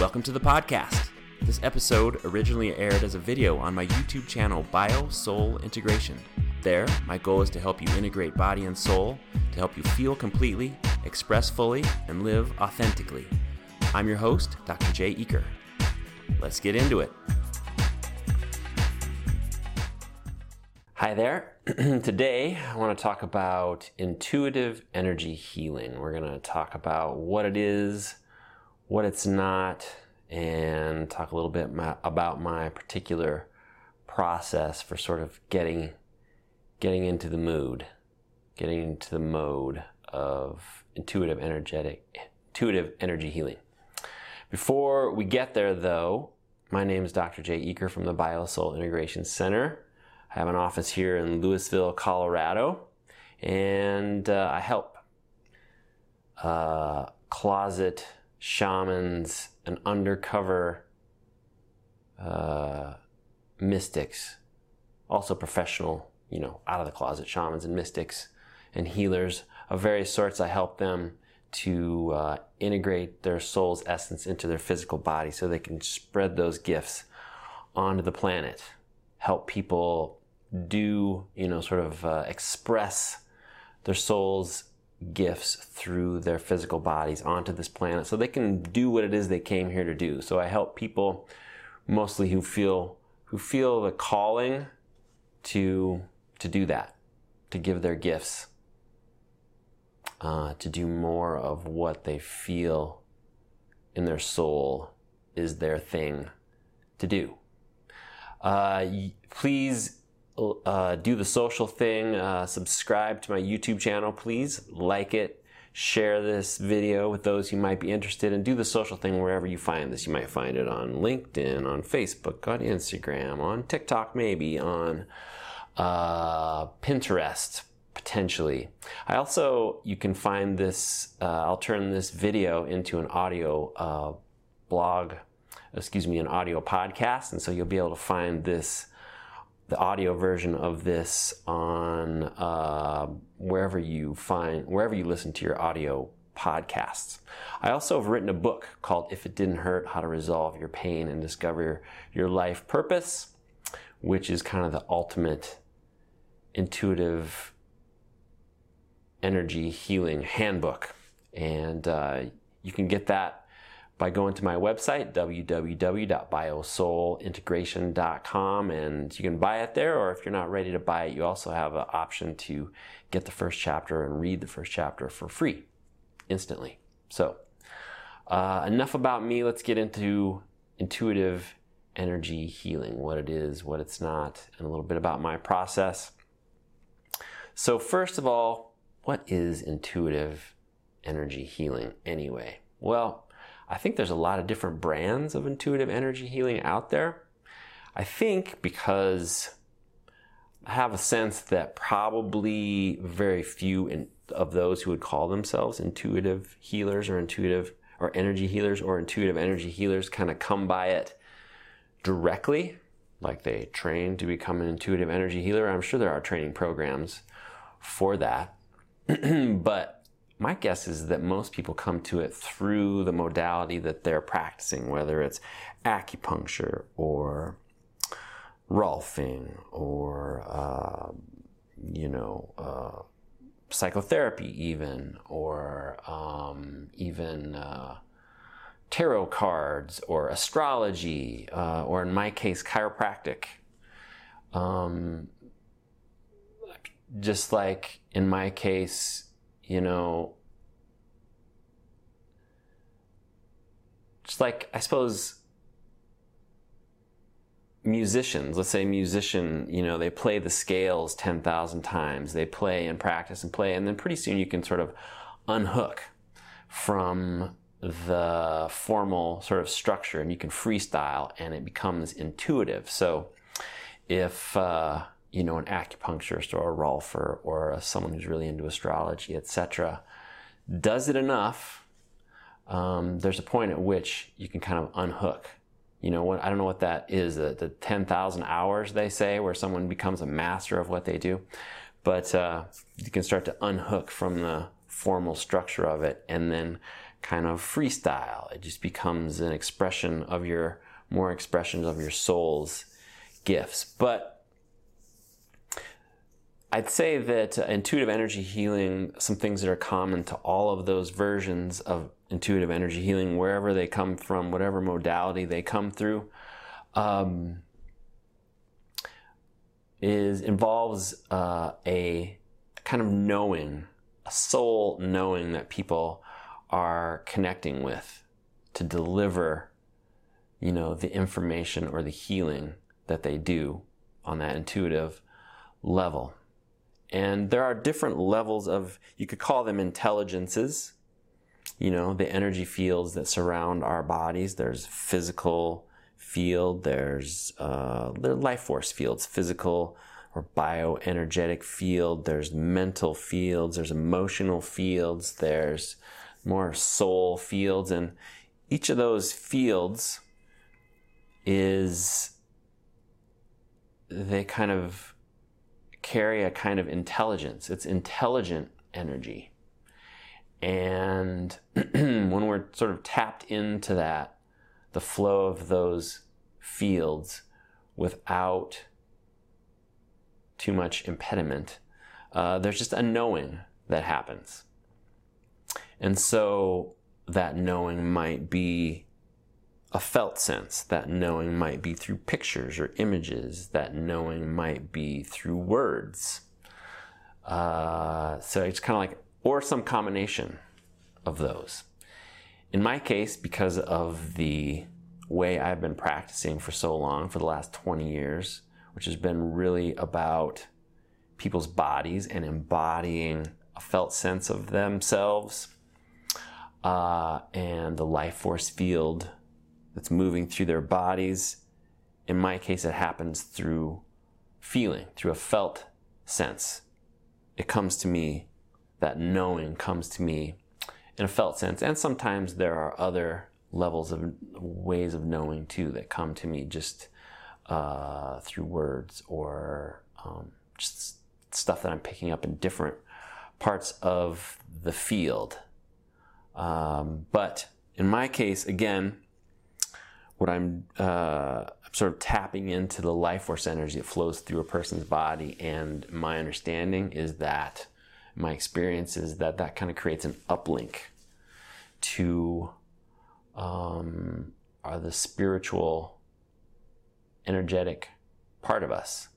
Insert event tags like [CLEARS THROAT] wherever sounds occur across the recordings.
Welcome to the podcast. This episode originally aired as a video on my YouTube channel, BioSoul Integration. There, my goal is to help you integrate body and soul, to help you feel completely, express fully, and live authentically. I'm your host, Dr. Jay Eaker. Let's get into it. Hi there. [CLEARS THROAT] Today, I want to talk about intuitive energy healing. We're going to talk about what it is, what it's not, and talk a little bit my, about my particular process for sort of getting getting into the mood, getting into the mode of intuitive energetic intuitive energy healing. Before we get there though, my name is Dr. Jay Eaker from the BioSoul Integration Center. I have an office here in Louisville, Colorado, and uh, I help uh, closet shamans and undercover uh, mystics, also professional, you know, out of the closet shamans and mystics and healers of various sorts. I help them to uh, integrate their soul's essence into their physical body so they can spread those gifts onto the planet, help people do, you know, sort of uh, express their soul's gifts through their physical bodies onto this planet so they can do what it is they came here to do. So I help people mostly who feel who feel the calling to to do that, to give their gifts, uh, to do more of what they feel in their soul is their thing to do. Uh, please uh, do the social thing. Uh, subscribe to my YouTube channel, please. Like it. Share this video with those who might be interested, and do the social thing wherever you find this. You might find it on LinkedIn, on Facebook, on Instagram, on TikTok, maybe on uh, Pinterest, potentially. I also you can find this. Uh, I'll turn this video into an audio uh, blog. Excuse me, an audio podcast, and so you'll be able to find this the audio version of this on uh, wherever you find wherever you listen to your audio podcasts. I also have written a book called If It Didn't Hurt How to Resolve Your Pain and Discover Your Life Purpose, which is kind of the ultimate intuitive energy healing handbook. And uh, you can get that by going to my website, www.biosoulintegration.com, and you can buy it there, or if you're not ready to buy it, you also have an option to get the first chapter and read the first chapter for free instantly. So, uh, enough about me. Let's get into intuitive energy healing what it is, what it's not, and a little bit about my process. So, first of all, what is intuitive energy healing anyway? Well, I think there's a lot of different brands of intuitive energy healing out there. I think because I have a sense that probably very few in, of those who would call themselves intuitive healers or intuitive or energy healers or intuitive energy healers kind of come by it directly, like they train to become an intuitive energy healer. I'm sure there are training programs for that. [CLEARS THROAT] but my guess is that most people come to it through the modality that they're practicing, whether it's acupuncture or Rolfing or, uh, you know, uh, psychotherapy, even, or um, even uh, tarot cards or astrology, uh, or in my case, chiropractic. Um, just like in my case, you know, just like, I suppose, musicians, let's say musician, you know, they play the scales 10,000 times. They play and practice and play, and then pretty soon you can sort of unhook from the formal sort of structure and you can freestyle and it becomes intuitive. So if, uh, you know, an acupuncturist or a rolfer or someone who's really into astrology, etc., does it enough, um, there's a point at which you can kind of unhook. You know, what, I don't know what that is, the, the 10,000 hours they say, where someone becomes a master of what they do. But uh, you can start to unhook from the formal structure of it and then kind of freestyle. It just becomes an expression of your, more expressions of your soul's gifts. But I'd say that uh, intuitive energy healing, some things that are common to all of those versions of intuitive energy healing, wherever they come from, whatever modality they come through, um, is involves uh, a kind of knowing, a soul knowing that people are connecting with to deliver, you know, the information or the healing that they do on that intuitive level. And there are different levels of, you could call them intelligences, you know, the energy fields that surround our bodies. There's physical field, there's uh, life force fields, physical or bioenergetic field, there's mental fields, there's emotional fields, there's more soul fields, and each of those fields is they kind of carry a kind of intelligence. It's intelligent energy. And [CLEARS THROAT] when we're sort of tapped into that, the flow of those fields without too much impediment, uh, there's just a knowing that happens. And so that knowing might be a felt sense. That knowing might be through pictures or images. That knowing might be through words. Uh, so it's kind of like, or some combination of those. In my case, because of the way I've been practicing for so long, for the last 20 years, which has been really about people's bodies and embodying a felt sense of themselves uh, and the life force field that's moving through their bodies. In my case, it happens through feeling, through a felt sense. It comes to me, that knowing comes to me in a felt sense. And sometimes there are other levels of ways of knowing too that come to me just uh, through words or um, just stuff that I'm picking up in different parts of the field. Um, but in my case, again, what I'm, uh, sort of tapping into the life force energy that flows through a person's body, and my understanding is that my experience is that that kind of creates an uplink to um, are the spiritual, energetic part of us,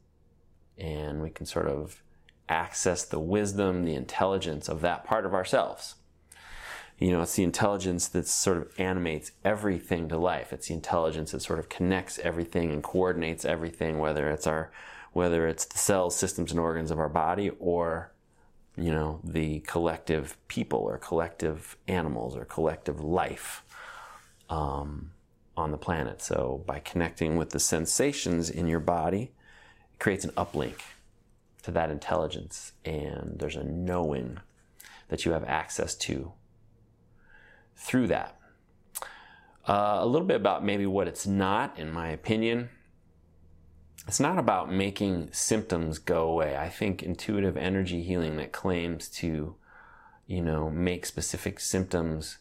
and we can sort of access the wisdom, the intelligence of that part of ourselves you know, it's the intelligence that sort of animates everything to life. It's the intelligence that sort of connects everything and coordinates everything, whether it's our, whether it's the cells, systems, and organs of our body, or you know, the collective people or collective animals or collective life um, on the planet. So by connecting with the sensations in your body, it creates an uplink to that intelligence, and there's a knowing that you have access to through that. Uh, a little bit about maybe what it's not, in my opinion. It's not about making symptoms go away. I think intuitive energy healing that claims to, you know, make specific symptoms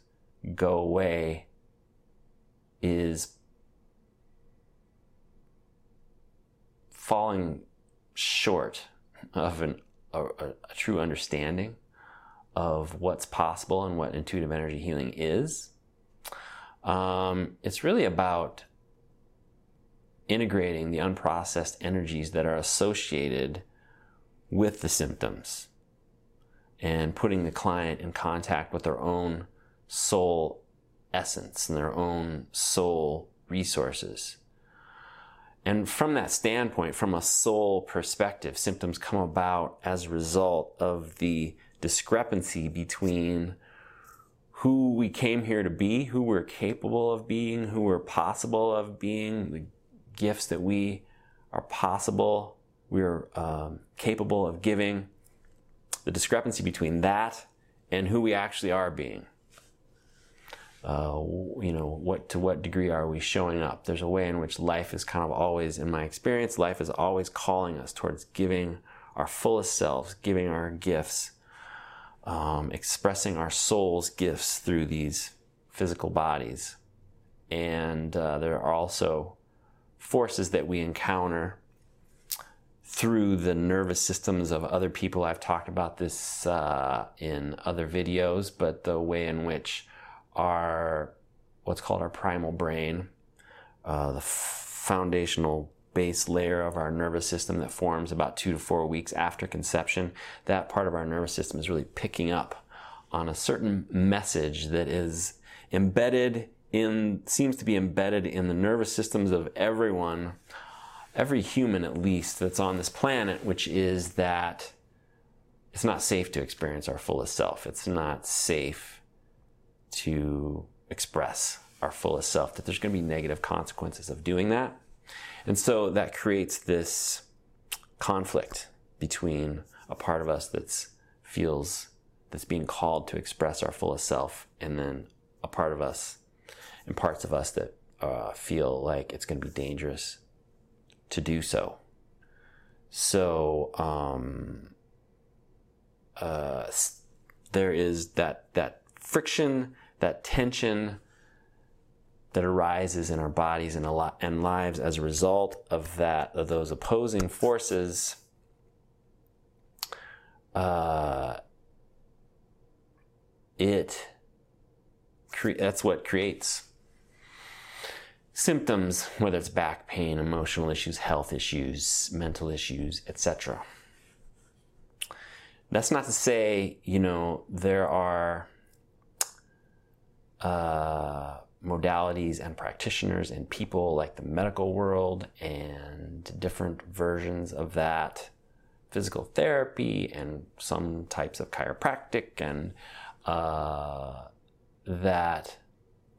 go away is falling short of an, a, a true understanding of what's possible and what intuitive energy healing is. Um, it's really about integrating the unprocessed energies that are associated with the symptoms and putting the client in contact with their own soul essence and their own soul resources. And from that standpoint, from a soul perspective, symptoms come about as a result of the discrepancy between who we came here to be, who we're capable of being, who we're possible of being, the gifts that we are possible, we're um, capable of giving, the discrepancy between that and who we actually are being. Uh, you know, what to what degree are we showing up? There's a way in which life is kind of always, in my experience, life is always calling us towards giving our fullest selves, giving our gifts, um, expressing our soul's gifts through these physical bodies. And uh, there are also forces that we encounter through the nervous systems of other people. I've talked about this uh, in other videos, but the way in which our what's called our primal brain, uh, the f- foundational base layer of our nervous system that forms about two to four weeks after conception, that part of our nervous system is really picking up on a certain message that is embedded in, seems to be embedded in the nervous systems of everyone, every human at least, that's on this planet, which is that it's not safe to experience our fullest self. It's not safe to express our fullest self, that there's going to be negative consequences of doing that. And so that creates this conflict between a part of us that feels that's being called to express our fullest self, and then a part of us and parts of us that uh, feel like it's going to be dangerous to do so. So um, uh, there is that that friction, that tension that arises in our bodies and, and lives as a result of that, of those opposing forces, uh, it cre- that's what creates symptoms, whether it's back pain, emotional issues, health issues, mental issues, etc. That's not to say, you know, there are uh, modalities and practitioners and people like the medical world and different versions of that physical therapy and some types of chiropractic and uh, that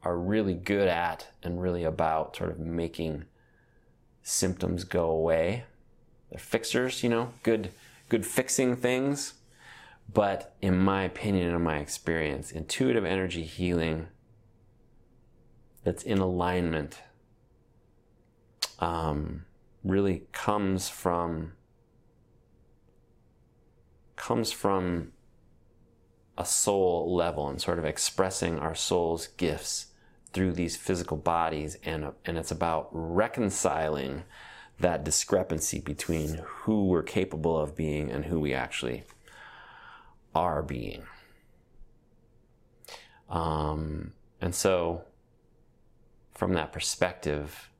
are really good at and really about sort of making symptoms go away. They're fixers, you know, good good fixing things. But in my opinion and in my experience, intuitive energy healing that's in alignment um, really comes from comes from a soul level and sort of expressing our soul's gifts through these physical bodies. And and it's about reconciling that discrepancy between who we're capable of being and who we actually are being. Um, and so from that perspective,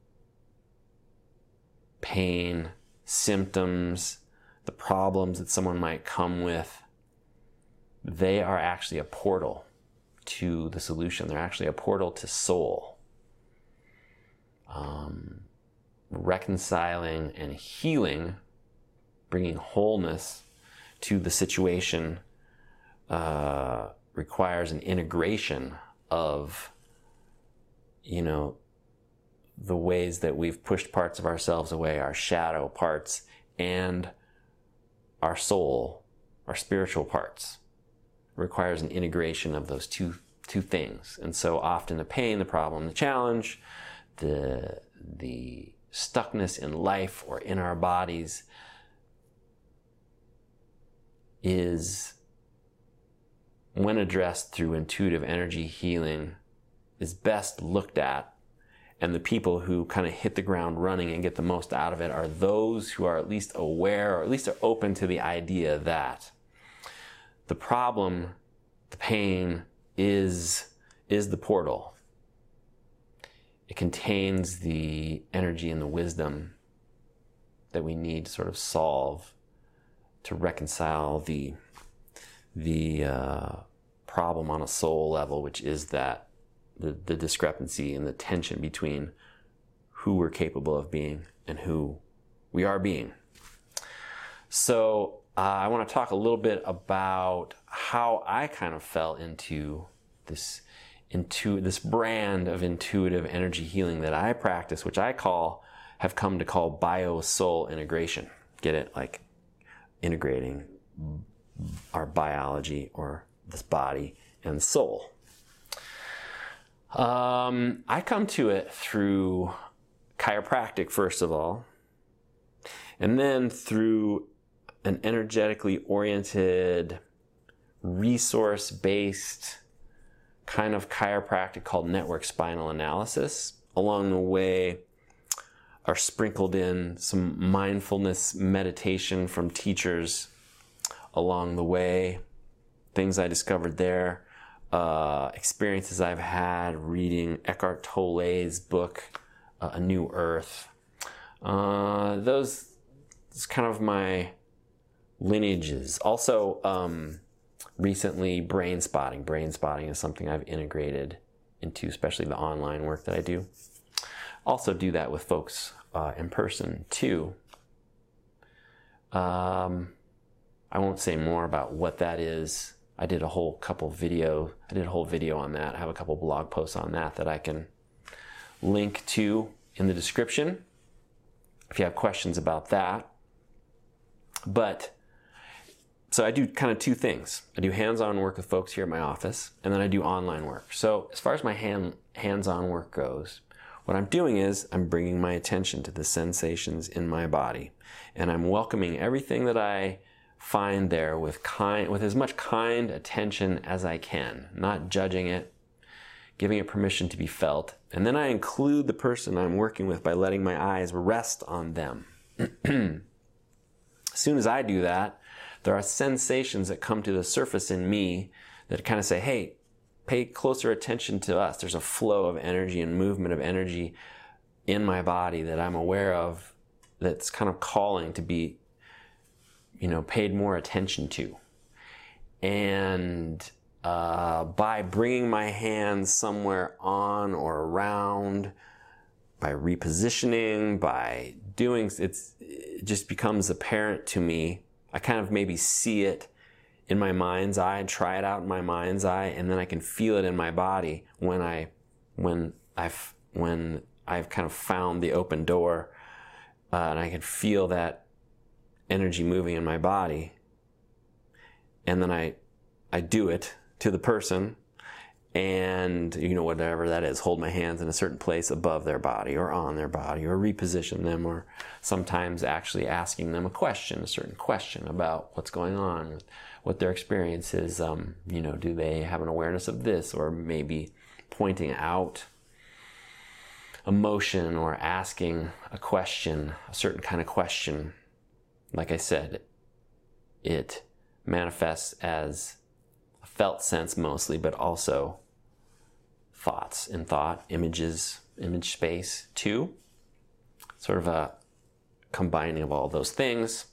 pain, symptoms, the problems that someone might come with, they are actually a portal to the solution. They're actually a portal to soul. Um, reconciling and healing, bringing wholeness to the situation, uh, requires an integration of you know, the ways that we've pushed parts of ourselves away, our shadow parts, and our soul, our spiritual parts. It requires an integration of those two two things. And so often the pain, the problem, the challenge, the the stuckness in life or in our bodies is when addressed through intuitive energy healing is best looked at and the people who kind of hit the ground running and get the most out of it are those who are at least aware or at least are open to the idea that the problem, the pain is, is the portal. It contains the energy and the wisdom that we need to sort of solve to reconcile the, the uh, problem on a soul level, which is that the, the discrepancy and the tension between who we're capable of being and who we are being. So, uh, I want to talk a little bit about how I kind of fell into this into this brand of intuitive energy healing that I practice, which I call have come to call bio soul integration. Get it? Like integrating our biology or this body and soul. Um, I come to it through chiropractic, first of all, and then through an energetically oriented resource based kind of chiropractic called network spinal analysis. Along the way, are sprinkled in some mindfulness meditation from teachers along the way, things I discovered there, uh, experiences I've had reading Eckhart Tolle's book, uh, A New Earth. Uh, those is kind of my lineages. Also, um, recently, brain spotting. Brain spotting is something I've integrated into, especially the online work that I do. Also, do that with folks uh, in person too. Um, I won't say more about what that is. I did a whole couple video. I did a whole video on that. I have a couple blog posts on that that I can link to in the description if you have questions about that. But so I do kind of two things. I do hands-on work with folks here at my office, and then I do online work. So as far as my hand, hands-on work goes, what I'm doing is I'm bringing my attention to the sensations in my body, and I'm welcoming everything that I find there with kind, with as much kind attention as I can, not judging it, giving it permission to be felt, and then I include the person I'm working with by letting my eyes rest on them. [CLEARS THROAT] as soon as I do that, there are sensations that come to the surface in me that kind of say, hey, pay closer attention to us. There's a flow of energy and movement of energy in my body that I'm aware of that's kind of calling to be, you know, paid more attention to. And uh, by bringing my hands somewhere on or around, by repositioning, by doing, it's, it just becomes apparent to me I kind of maybe see it in my mind's eye try it out in my mind's eye, and then I can feel it in my body when I when I've when I've kind of found the open door, uh, and I can feel that energy moving in my body, and then I I do it to the person, and you know whatever that is hold my hands in a certain place above their body or on their body or reposition them or sometimes actually asking them a question a certain question about what's going on what their experience is um, you know do they have an awareness of this or maybe pointing out emotion or asking a question a certain kind of question like i said it manifests as a felt sense mostly but also thoughts in thought, images, image space, too. Sort of a combining of all those things,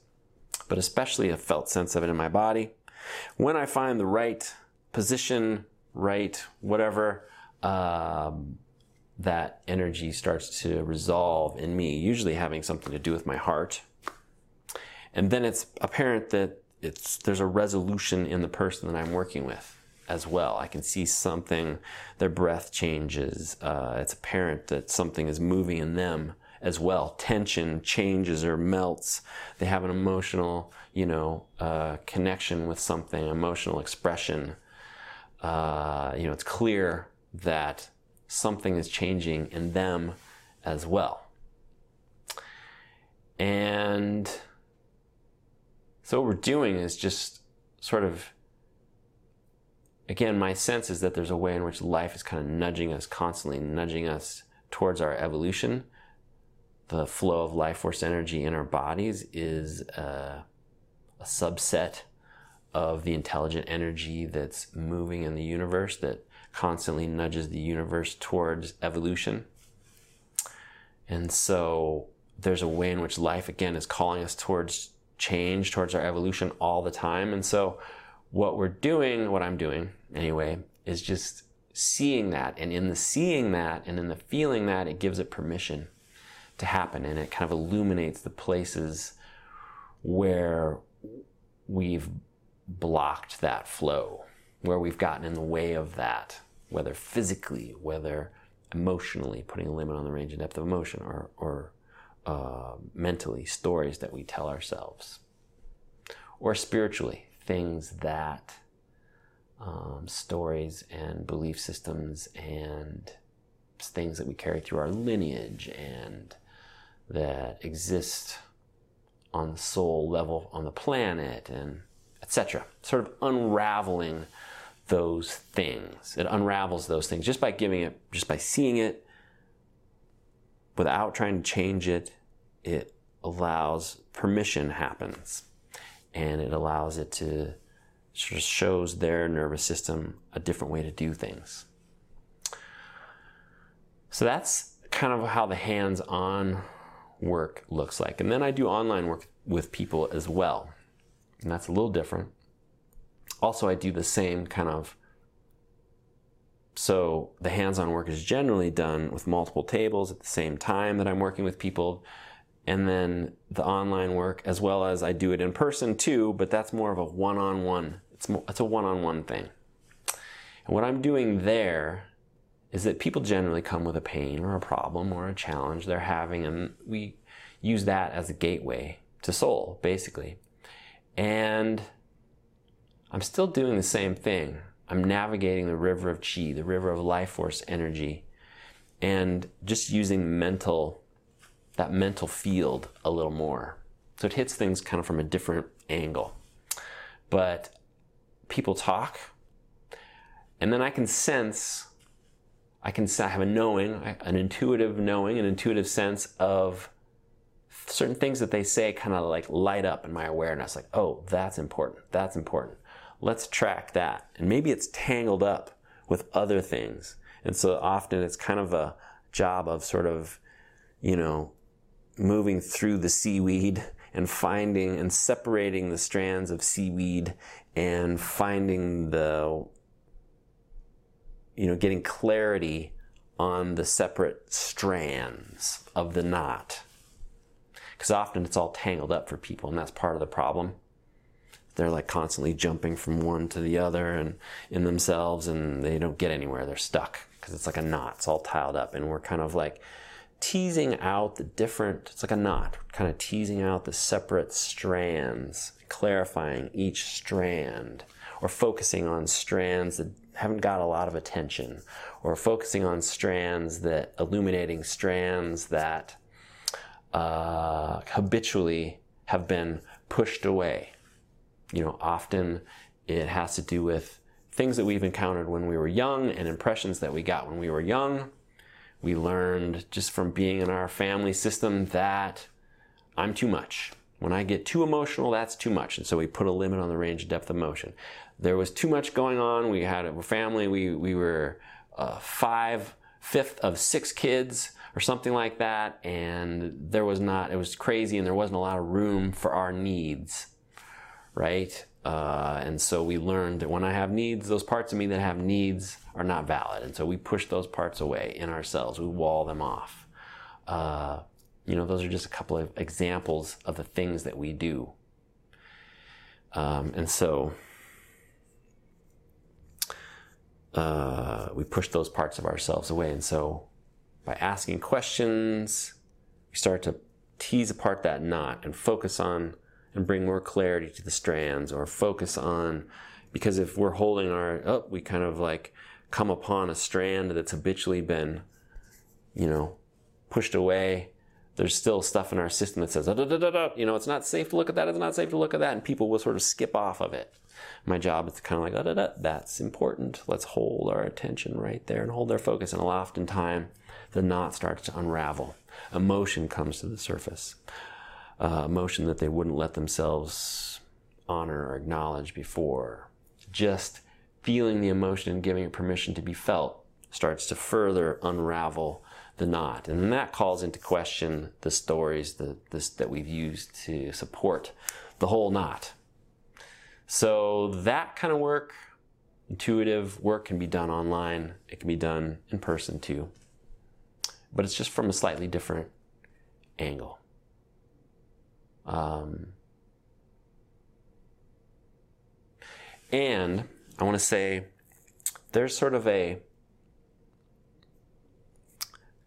but especially a felt sense of it in my body. When I find the right position, right, whatever, um, that energy starts to resolve in me, usually having something to do with my heart. And then it's apparent that it's, there's a resolution in the person that I'm working with as well. I can see something, their breath changes. Uh, it's apparent that something is moving in them as well. Tension changes or melts. They have an emotional, you know, uh, connection with something, emotional expression. Uh, you know, it's clear that something is changing in them as well. And so what we're doing is just sort of again, my sense is that there's a way in which life is kind of nudging us, constantly nudging us towards our evolution. The flow of life force energy in our bodies is a, a subset of the intelligent energy that's moving in the universe that constantly nudges the universe towards evolution. And so there's a way in which life, again, is calling us towards change, towards our evolution all the time. And so what we're doing, what I'm doing anyway, is just seeing that. And in the seeing that and in the feeling that, it gives it permission to happen. And it kind of illuminates the places where we've blocked that flow, where we've gotten in the way of that, whether physically, whether emotionally, putting a limit on the range and depth of emotion, or, or uh, mentally, stories that we tell ourselves, or spiritually, things that um, stories and belief systems and things that we carry through our lineage and that exist on the soul level on the planet and etc. Sort of unraveling those things. It unravels those things just by giving it, just by seeing it, without trying to change it. It allows permission happens, and it allows it to sort of shows their nervous system a different way to do things. So that's kind of how the hands-on work looks like. And then I do online work with people as well. And that's a little different. Also, I do the same kind of so the hands-on work is generally done with multiple tables at the same time that I'm working with people. And then the online work, as well as I do it in person too, but that's more of a one-on-one. It's, more, it's a one-on-one thing. And what I'm doing there is that people generally come with a pain or a problem or a challenge they're having, and we use that as a gateway to soul, basically. And I'm still doing the same thing. I'm navigating the river of chi, the river of life force energy, and just using mental, that mental field a little more. So it hits things kind of from a different angle. But people talk, and then I can sense, I can have a knowing, an intuitive knowing, an intuitive sense of certain things that they say kind of like light up in my awareness like oh that's important that's important let's track that. And maybe it's tangled up with other things. And so often it's kind of a job of sort of you know moving through the seaweed and finding and separating the strands of seaweed and finding the you know getting clarity on the separate strands of the knot. Because often it's all tangled up for people, and that's part of the problem. They're like constantly jumping from one to the other and in themselves, and they don't get anywhere. They're stuck because it's like a knot. It's all tiled up, and we're kind of like teasing out the different, it's like a knot, kind of teasing out the separate strands, clarifying each strand, or focusing on strands that haven't got a lot of attention, or focusing on strands that, illuminating strands that uh, habitually have been pushed away. You know, often it has to do with things that we've encountered when we were young and impressions that we got when we were young. We learned just from being in our family system that I'm too much. When I get too emotional, that's too much. And so we put a limit on the range of depth of motion. There was too much going on. We had a family. We, we were uh, five, fifth of six kids or something like that. And there was not, it was crazy and there wasn't a lot of room for our needs, right? Uh, and so we learned that when I have needs, those parts of me that have needs are not valid. And so we push those parts away in ourselves. We wall them off. Uh, you know, those are just a couple of examples of the things that we do. Um, and so uh, we push those parts of ourselves away. And so by asking questions, we start to tease apart that knot and focus on and bring more clarity to the strands or focus on because if we're holding our up, oh, we kind of like come upon a strand that's habitually been, you know, pushed away. There's still stuff in our system that says, da, da, da, you know, it's not safe to look at that. It's not safe to look at that. And people will sort of skip off of it. My job is to kind of like, that's important. Let's hold our attention right there and hold their focus. And oftentimes, the knot starts to unravel. Emotion comes to the surface. Uh, emotion that they wouldn't let themselves honor or acknowledge before. Just feeling the emotion and giving it permission to be felt starts to further unravel the knot. And that calls into question the stories that, this, that we've used to support the whole knot. So that kind of work, intuitive work can be done online. It can be done in person too but it's just from a slightly different angle. Um, and I want to say there's sort of a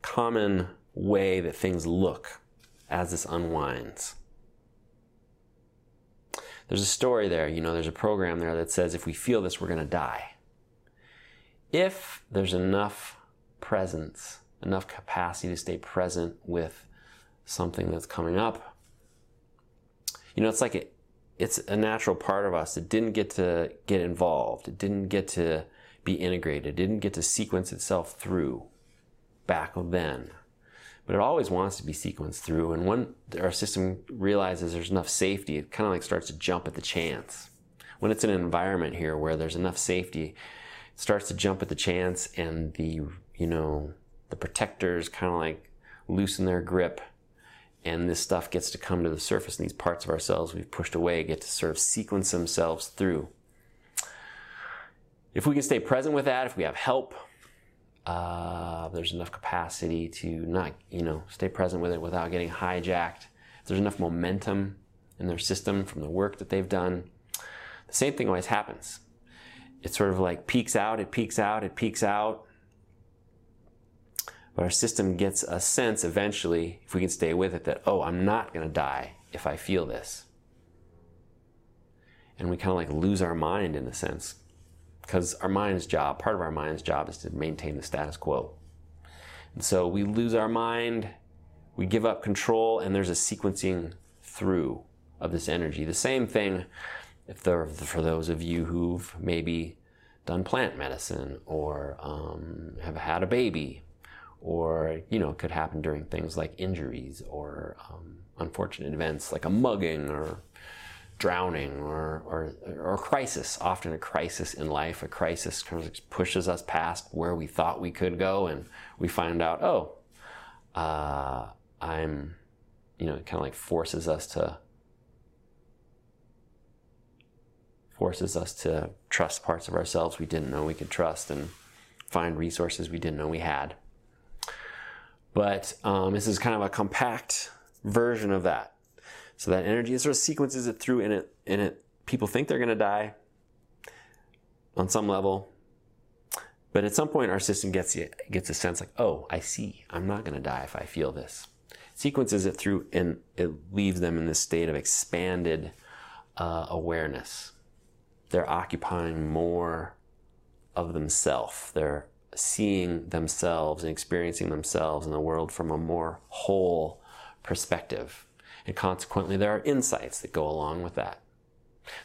common way that things look as this unwinds. There's a story there, you know, there's a program there that says if we feel this, we're going to die. If there's enough presence enough capacity to stay present with something that's coming up. You know, it's like it, it's a natural part of us. It didn't get to get involved. It didn't get to be integrated. It didn't get to sequence itself through back then. But it always wants to be sequenced through. And when our system realizes there's enough safety, it kind of like starts to jump at the chance. When it's in an environment here where there's enough safety, it starts to jump at the chance and the, you know, the protectors kind of like loosen their grip and this stuff gets to come to the surface and these parts of ourselves we've pushed away get to sort of sequence themselves through. If we can stay present with that if we have help uh, there's enough capacity to not you know stay present with it without getting hijacked if there's enough momentum in their system from the work that they've done the same thing always happens. It sort of like peaks out it peaks out it peaks out but our system gets a sense eventually, if we can stay with it, that, oh, I'm not going to die if I feel this. And we kind of like lose our mind in a sense. Because our mind's job, part of our mind's job is to maintain the status quo. And so we lose our mind, we give up control, and there's a sequencing through of this energy. The same thing if there, for those of you who've maybe done plant medicine or um, have had a baby or you know, could happen during things like injuries or um, unfortunate events like a mugging or drowning or, or, or a crisis. Often a crisis in life, a crisis pushes us past where we thought we could go, and we find out, oh, uh, I'm, you know, it kind of like forces us to forces us to trust parts of ourselves we didn't know we could trust and find resources we didn't know we had. But um, this is kind of a compact version of that. So that energy sort of sequences it through in it. In it, people think they're going to die on some level, but at some point our system gets gets a sense like, oh, I see, I'm not going to die if I feel this. Sequences it through, and it leaves them in this state of expanded uh, awareness. They're occupying more of themselves. They're seeing themselves and experiencing themselves in the world from a more whole perspective. And consequently, there are insights that go along with that.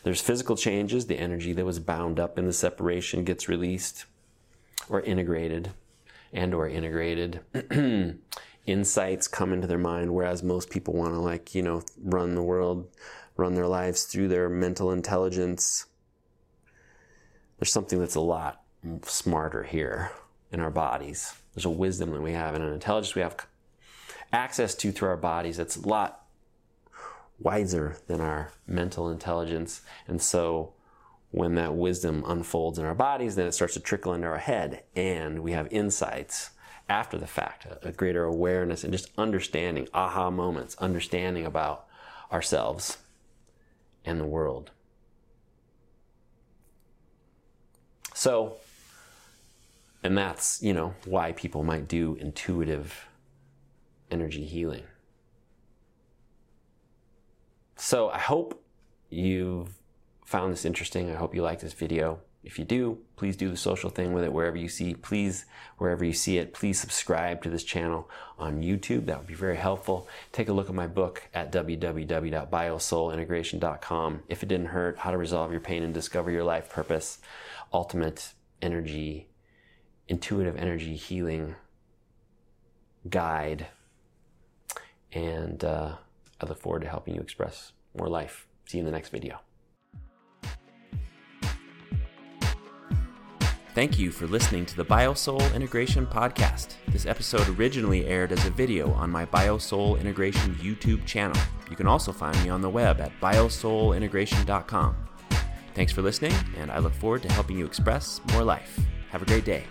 There's physical changes. The energy that was bound up in the separation gets released or integrated and or integrated. [CLEARS THROAT] Insights come into their mind, whereas most people want to like, you know, run the world, run their lives through their mental intelligence. There's something that's a lot smarter here in our bodies. There's a wisdom that we have and an intelligence we have access to through our bodies that's a lot wiser than our mental intelligence. And so when that wisdom unfolds in our bodies, then it starts to trickle into our head and we have insights after the fact, a greater awareness and just understanding, aha moments, understanding about ourselves and the world. So, and that's, you know, why people might do intuitive energy healing. So I hope you've found this interesting. I hope you like this video. If you do, please do the social thing with it wherever you see. Please, wherever you see it, please subscribe to this channel on YouTube. That would be very helpful. Take a look at my book at www.biosoulintegration.com. If it didn't hurt, How to Resolve Your Pain and Discover Your Life Purpose, Ultimate Energy intuitive energy healing guide. And uh, I look forward to helping you express more life. See you in the next video. Thank you for listening to the BioSoul Integration Podcast. This episode originally aired as a video on my BioSoul Integration YouTube channel. You can also find me on the web at biosoulintegration.com. Thanks for listening, and I look forward to helping you express more life. Have a great day.